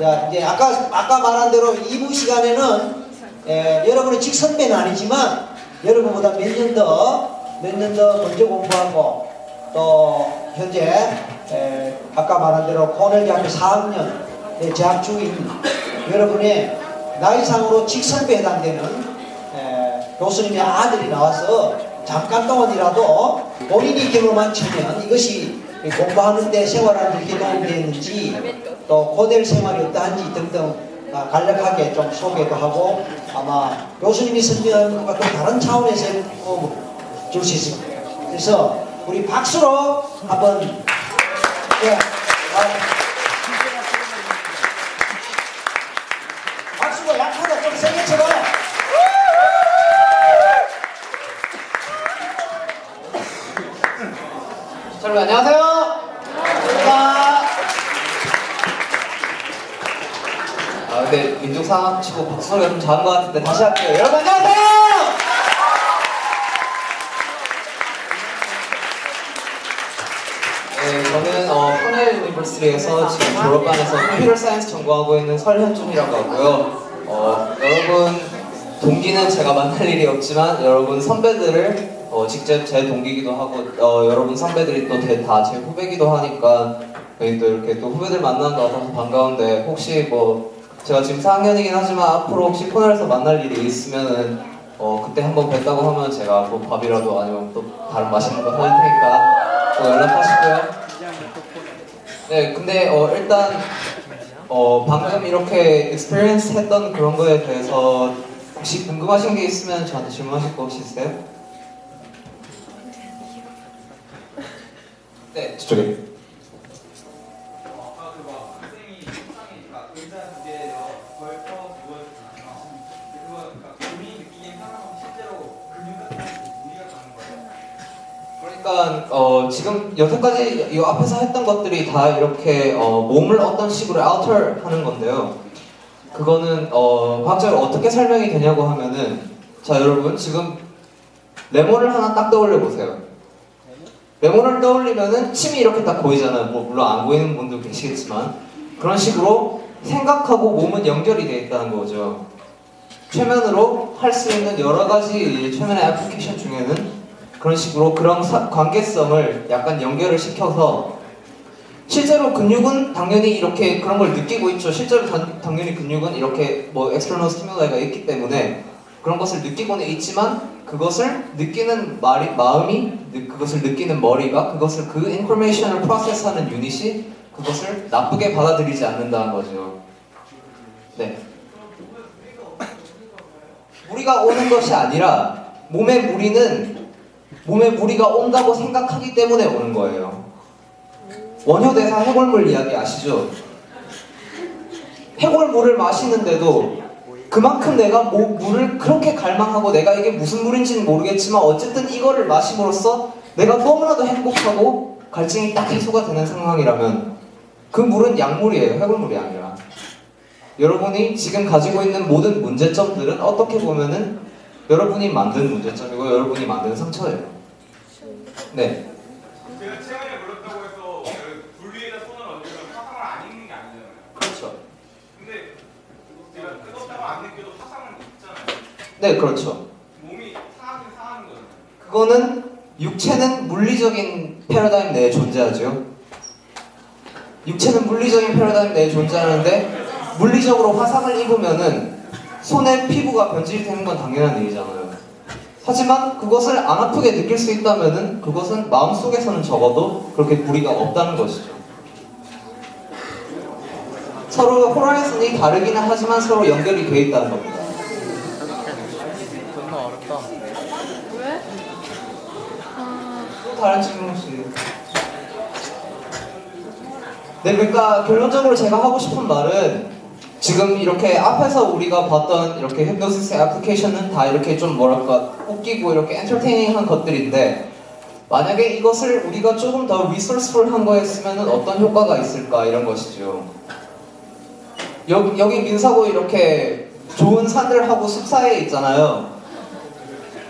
자, 이제 아까 아까 말한 대로 2부 시간에는 에, 여러분의 직선배는 아니지만 여러분보다 몇 년 더 몇 년 더 먼저 공부하고 또 현재 에, 아까 말한 대로 코넬 대학교 4학년 재학 중인 여러분의 나이상으로 직선배에 해당되는 에, 교수님의 아들이 나와서 잠깐 동안이라도 본인이 경험한 체면 이것이 공부하는데 생활하는 데 도움이 되는지 또 고될 생활이 어떠한지 등등 아, 간략하게 좀 소개도 하고 아마 교수님이 설명한 것과 또 다른 차원에서 줄 수 있습니다. 그래서 우리 박수로 한번 예, 아, 박수가 약하다 좀 세게 쳐봐. 자, 여러분 안녕하세요. 근데 민족사관 치고 박수소리가 좀 작은 것 같은데 다시 할게요. 여러분 안녕하세요. 네, 저는 어, Cornell University에서 지금 졸업반에서 computer science 전공하고 있는 설현준이라고 하고요. 어, 여러분 동기는 제가 만날 일이 없지만 여러분 선배들을 어, 직접 제 동기기도 하고 어, 여러분 선배들이 또 다 제 후배기도 하니까 또 이렇게 또 후배들 만나는 거 같아서 반가운데 혹시 뭐 제가 지금 4학년이긴 하지만 앞으로 혹시 코넬에서 만날 일이 있으면은 어, 그때 한번 뵀다고 하면 제가 뭐 밥이라도 아니면 또 다른 맛있는 거 사줄 테니까 또 연락하시고요. 네, 근데 어, 일단 어, 방금 이렇게 experience 했던 그런 거에 대해서 혹시 궁금하신 게 있으면 저한테 질문하실 거 혹시 있어요? 네, 저쪽에. 그러니까 어, 지금 여태까지 이 앞에서 했던 것들이 다 이렇게 어, 몸을 어떤 식으로 alter 하는 건데요. 그거는 어, 과학적으로 어떻게 설명이 되냐고 하면은 자 여러분 지금 레몬을 하나 딱 떠올려 보세요. 레몬을 떠올리면은 침이 이렇게 딱 고이잖아요. 뭐 물론 안 고이는 분도 계시겠지만 그런 식으로 생각하고 몸은 연결이 돼 있다는 거죠. 최면으로 할 수 있는 여러 가지 최면의 애플리케이션 중에는 그런 식으로 그런 사- 관계성을 약간 연결을 시켜서 실제로 근육은 당연히 이렇게 그런 걸 느끼고 있죠. 실제로 단- 당연히 근육은 이렇게 뭐 external stimuli가 있기 때문에 그런 것을 느끼고는 있지만 그것을 느끼는 말이, 마음이 느- 그것을 느끼는 머리가 그것을 그 인포메이션을 프로세스하는 유닛이 그것을 나쁘게 받아들이지 않는다는 거죠. 네. 무리가 오는 것이 아니라 몸에 무리는 몸에 무리가 온다고 생각하기 때문에 오는 거예요. 원효대사 해골물 이야기 아시죠? 해골물을 마시는데도 그만큼 내가 뭐, 물을 그렇게 갈망하고 내가 이게 무슨 물인지는 모르겠지만 어쨌든 이거를 마심으로써 내가 너무나도 행복하고 갈증이 딱 해소가 되는 상황이라면 그 물은 약물이에요. 해골물이 아니라. 여러분이 지금 가지고 있는 모든 문제점들은 어떻게 보면은 여러분이 만든 문제점이고 여러분이 만든 상처예요. 네. 제가 최근에 물었다고 해서 그 분리에다 손을 얹으면 화상을 안 입는 게 아니잖아요. 그렇죠. 근데 제가 뜨겁다고 안 느껴도 화상은 있잖아요. 네, 그렇죠. 몸이 상하긴 상하는 거잖아요. 그거는 육체는 물리적인 패러다임 내에 존재하죠. 육체는 물리적인 패러다임 내에 존재하는데 물리적으로 화상을 입으면은 손에 피부가 변질이 되는 건 당연한 일이잖아요. 하지만 그것을 안 아프게 느낄 수 있다면은 그것은 마음속에서는 적어도 그렇게 무리가 없다는 것이죠. 서로 호라이즌이 다르기는 하지만 서로 연결이 돼 있다는 겁니다. 왜? 아, 또 다른 질문 혹시? 네, 그러니까 결론적으로 제가 하고 싶은 말은 지금 이렇게 앞에서 우리가 봤던 이렇게 힙노시스 애플리케이션은 다 이렇게 좀 뭐랄까 웃기고 이렇게 엔터테이닝한 것들인데 만약에 이것을 우리가 조금 더 리소스풀한 거였으면 어떤 효과가 있을까 이런 것이죠. 여기, 여기 민사고 이렇게 좋은 산들하고 숲사이에 있잖아요.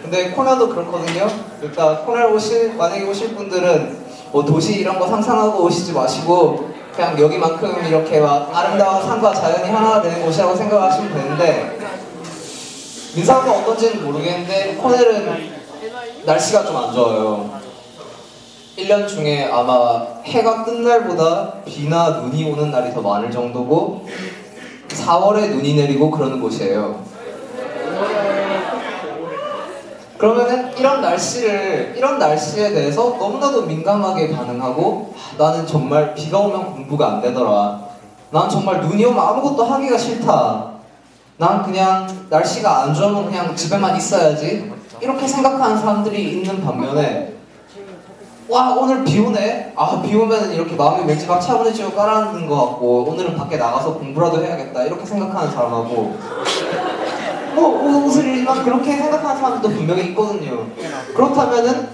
근데 코너도 그렇거든요. 그러니까 코너를 오실 만약에 오실 분들은 뭐 도시 이런 거 상상하고 오시지 마시고 그냥 여기만큼 이렇게 막 아름다운 산과 자연이 하나가 되는 곳이라고 생각하시면 되는데 민사가 어떤지는 모르겠는데 코넬은 날씨가 좀 안 좋아요. 1년 중에 아마 해가 뜬 날보다 비나 눈이 오는 날이 더 많을 정도고 4월에 눈이 내리고 그러는 곳이에요. 그러면은 이런 날씨를 이런 날씨에 대해서 너무나도 민감하게 반응하고 아, 나는 정말 비가 오면 공부가 안 되더라. 난 정말 눈이 오면 아무것도 하기가 싫다. 난 그냥 날씨가 안 좋으면 그냥 집에만 있어야지. 이렇게 생각하는 사람들이 있는 반면에 와 오늘 비 오네. 아 비 오면 이렇게 마음이 왠지 막 차분해지고 깔아앉는 것 같고 오늘은 밖에 나가서 공부라도 해야겠다 이렇게 생각하는 사람하고 뭐 옷을 일만 그렇게 생각하는 사람도 분명히 있거든요. 그렇다면은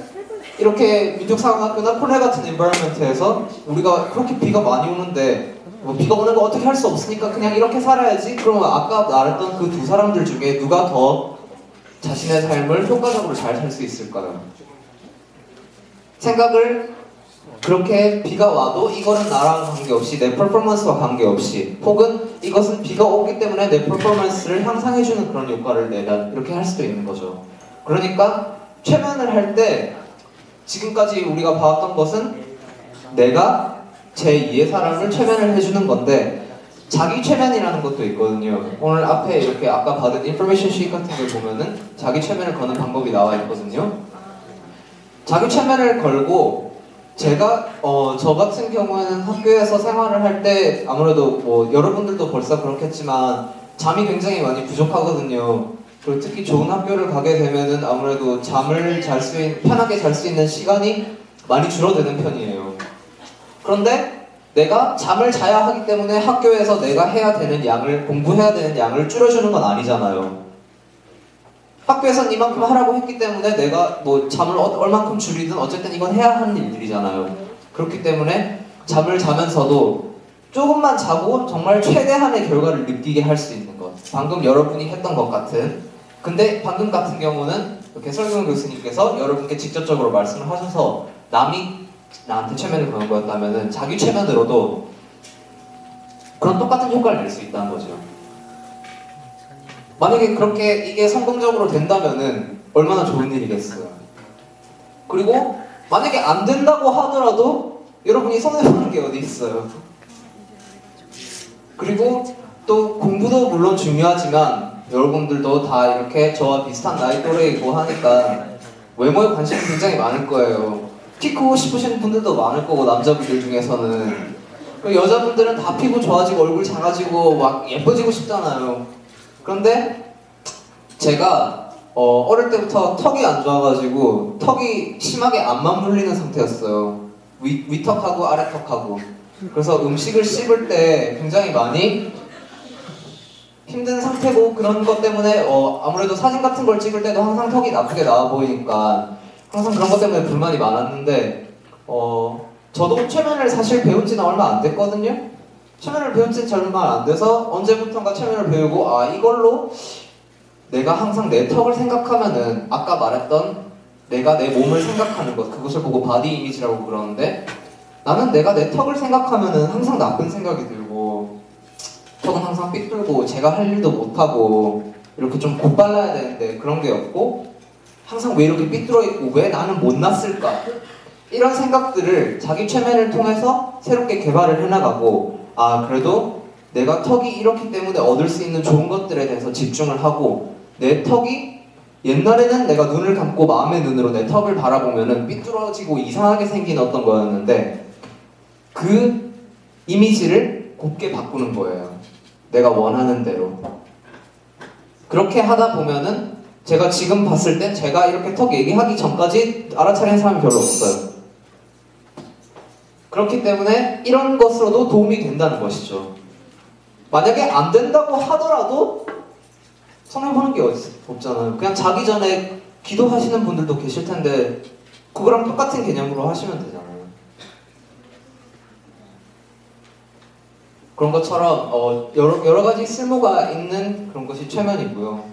이렇게 민족사관학교나 폴레 같은 인바이러먼트에서 우리가 그렇게 비가 많이 오는데 뭐 비가 오는 거 어떻게 할 수 없으니까 그냥 이렇게 살아야지. 그러면 아까 말했던 그 두 사람들 중에 누가 더 자신의 삶을 효과적으로 잘 살 수 있을까요? 생각을 그렇게 비가 와도 이거는 나랑 관계없이 내 퍼포먼스와 관계없이 혹은 이것은 비가 오기 때문에 내 퍼포먼스를 향상해주는 그런 효과를 내다 이렇게 할 수도 있는 거죠. 그러니까 최면을 할 때 지금까지 우리가 봐왔던 것은 내가 제2의 사람을 최면을 해주는 건데 자기 최면이라는 것도 있거든요. 오늘 앞에 이렇게 아까 받은 인포메이션 시트 같은 걸 보면은 자기 최면을 거는 방법이 나와 있거든요. 자기 최면을 걸고 제가 어, 저 같은 경우에는 학교에서 생활을 할 때 아무래도 뭐 여러분들도 벌써 그렇겠지만 잠이 굉장히 많이 부족하거든요. 그리고 특히 좋은 학교를 가게 되면은 아무래도 잠을 잘 수 편하게 잘 수 있는 시간이 많이 줄어드는 편이에요. 그런데 내가 잠을 자야 하기 때문에 학교에서 내가 해야 되는 양을 공부해야 되는 양을 줄여주는 건 아니잖아요. 학교에선 이만큼 하라고 했기 때문에 내가 뭐 잠을 어- 얼만큼 줄이든 어쨌든 이건 해야 하는 일들이잖아요. 그렇기 때문에 잠을 자면서도 조금만 자고 정말 최대한의 결과를 느끼게 할 수 있는 것. 방금 여러분이 했던 것 같은. 근데 방금 같은 경우는 이렇게 설경 교수님께서 여러분께 직접적으로 말씀을 하셔서 남이 나한테 최면을 거는 거였다면은 자기 최면으로도 그런 똑같은 효과를 낼 수 있다는 거죠. 만약에 그렇게 이게 성공적으로 된다면은 얼마나 좋은 일이겠어요. 그리고 만약에 안 된다고 하더라도 여러분이 손해보는 게 어디 있어요. 그리고 또 공부도 물론 중요하지만 여러분들도 다 이렇게 저와 비슷한 나이 또래이고 하니까 외모에 관심이 굉장히 많을 거예요. 키 크고 싶으신 분들도 많을 거고 남자분들 중에서는 여자분들은 다 피부 좋아지고 얼굴 작아지고 막 예뻐지고 싶잖아요. 그런데 제가 어, 어릴 때부터 턱이 안 좋아가지고 턱이 심하게 안 맞물리는 상태였어요. 위, 위턱하고 아래턱하고. 그래서 음식을 씹을 때 굉장히 많이 힘든 상태고 그런 것 때문에 어, 아무래도 사진 같은 걸 찍을 때도 항상 턱이 나쁘게 나와 보이니까 항상 그런 것 때문에 불만이 많았는데 어, 저도 최면을 사실 배운 지는 얼마 안 됐거든요. 최면을 배운 지는 얼마 안 돼서 언제부턴가 최면을 배우고 아 이걸로 내가 항상 내 턱을 생각하면은 아까 말했던 내가 내 몸을 생각하는 것 그것을 보고 body image라고 그러는데 나는 내가 내 턱을 생각하면은 항상 나쁜 생각이 들고 턱은 항상 삐뚤고 제가 할 일도 못하고 이렇게 좀 똑발라야 되는데 그런 게 없고 항상 왜 이렇게 삐뚤어 있고 왜 나는 못 났을까? 이런 생각들을 자기 최면을 통해서 새롭게 개발을 해나가고 아 그래도 내가 턱이 이렇기 때문에 얻을 수 있는 좋은 것들에 대해서 집중을 하고 내 턱이 옛날에는 내가 눈을 감고 마음의 눈으로 내 턱을 바라보면은 삐뚤어지고 이상하게 생긴 어떤 거였는데 그 이미지를 곱게 바꾸는 거예요. 내가 원하는 대로. 그렇게 하다 보면은 제가 지금 봤을 땐 제가 이렇게 턱 얘기하기 전까지 알아차리는 사람이 별로 없어요. 그렇기 때문에 이런 것으로도 도움이 된다는 것이죠. 만약에 안 된다고 하더라도 손해보는 게 없잖아요. 그냥 자기 전에 기도하시는 분들도 계실 텐데 그거랑 똑같은 개념으로 하시면 되잖아요. 그런 것처럼 어, 여러, 여러 가지 쓸모가 있는 그런 것이 최면이고요.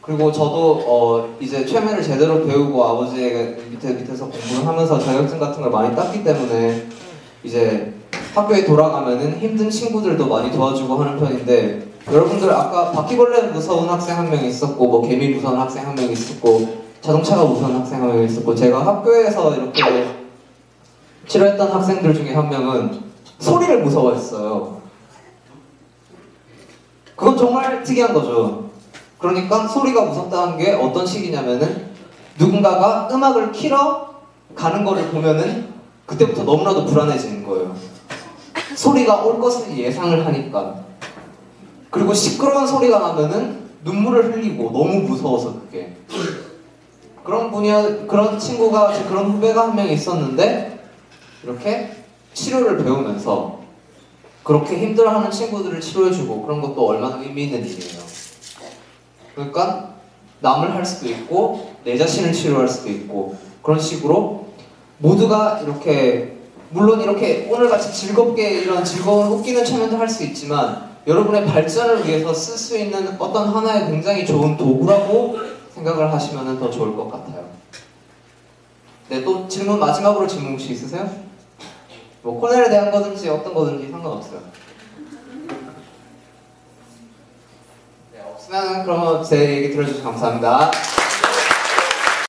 그리고 저도 어, 이제 최면을 제대로 배우고 아버지의 밑에 밑에서 공부를 하면서 자격증 같은 걸 많이 땄기 때문에 이제 학교에 돌아가면은 힘든 친구들도 많이 도와주고 하는 편인데 여러분들 아까 바퀴벌레 무서운 학생 한 명 있었고 뭐 개미 무서운 학생 한 명 있었고 자동차가 무서운 학생 한 명 있었고 제가 학교에서 이렇게 치료했던 학생들 중에 한 명은 소리를 무서워했어요. 그건 정말 특이한 거죠. 그러니까 소리가 무섭다는 게 어떤 식이냐면은 누군가가 음악을 키러 가는 거를 보면은 그때부터 너무나도 불안해지는 거예요. 소리가 올 것을 예상을 하니까. 그리고 시끄러운 소리가 나면은 눈물을 흘리고 너무 무서워서 그게. 그런 분이 그런 친구가 그런 후배가 한 명 있었는데 이렇게 치료를 배우면서 그렇게 힘들어하는 친구들을 치료해주고 그런 것도 얼마나 의미 있는 일이에요. 그러니까 남을 할 수도 있고 내 자신을 치료할 수도 있고 그런 식으로 모두가 이렇게 물론 이렇게 오늘같이 즐겁게 이런 즐거운 웃기는 체면도 할 수 있지만 여러분의 발전을 위해서 쓸 수 있는 어떤 하나의 굉장히 좋은 도구라고 생각을 하시면 더 좋을 것 같아요. 네, 또 질문 마지막으로 질문 혹시 있으세요? 뭐 코넬에 대한 거든지 어떤 거든지 상관없어요. 네, 없으면 그러면 제 얘기 들어주셔서 감사합니다.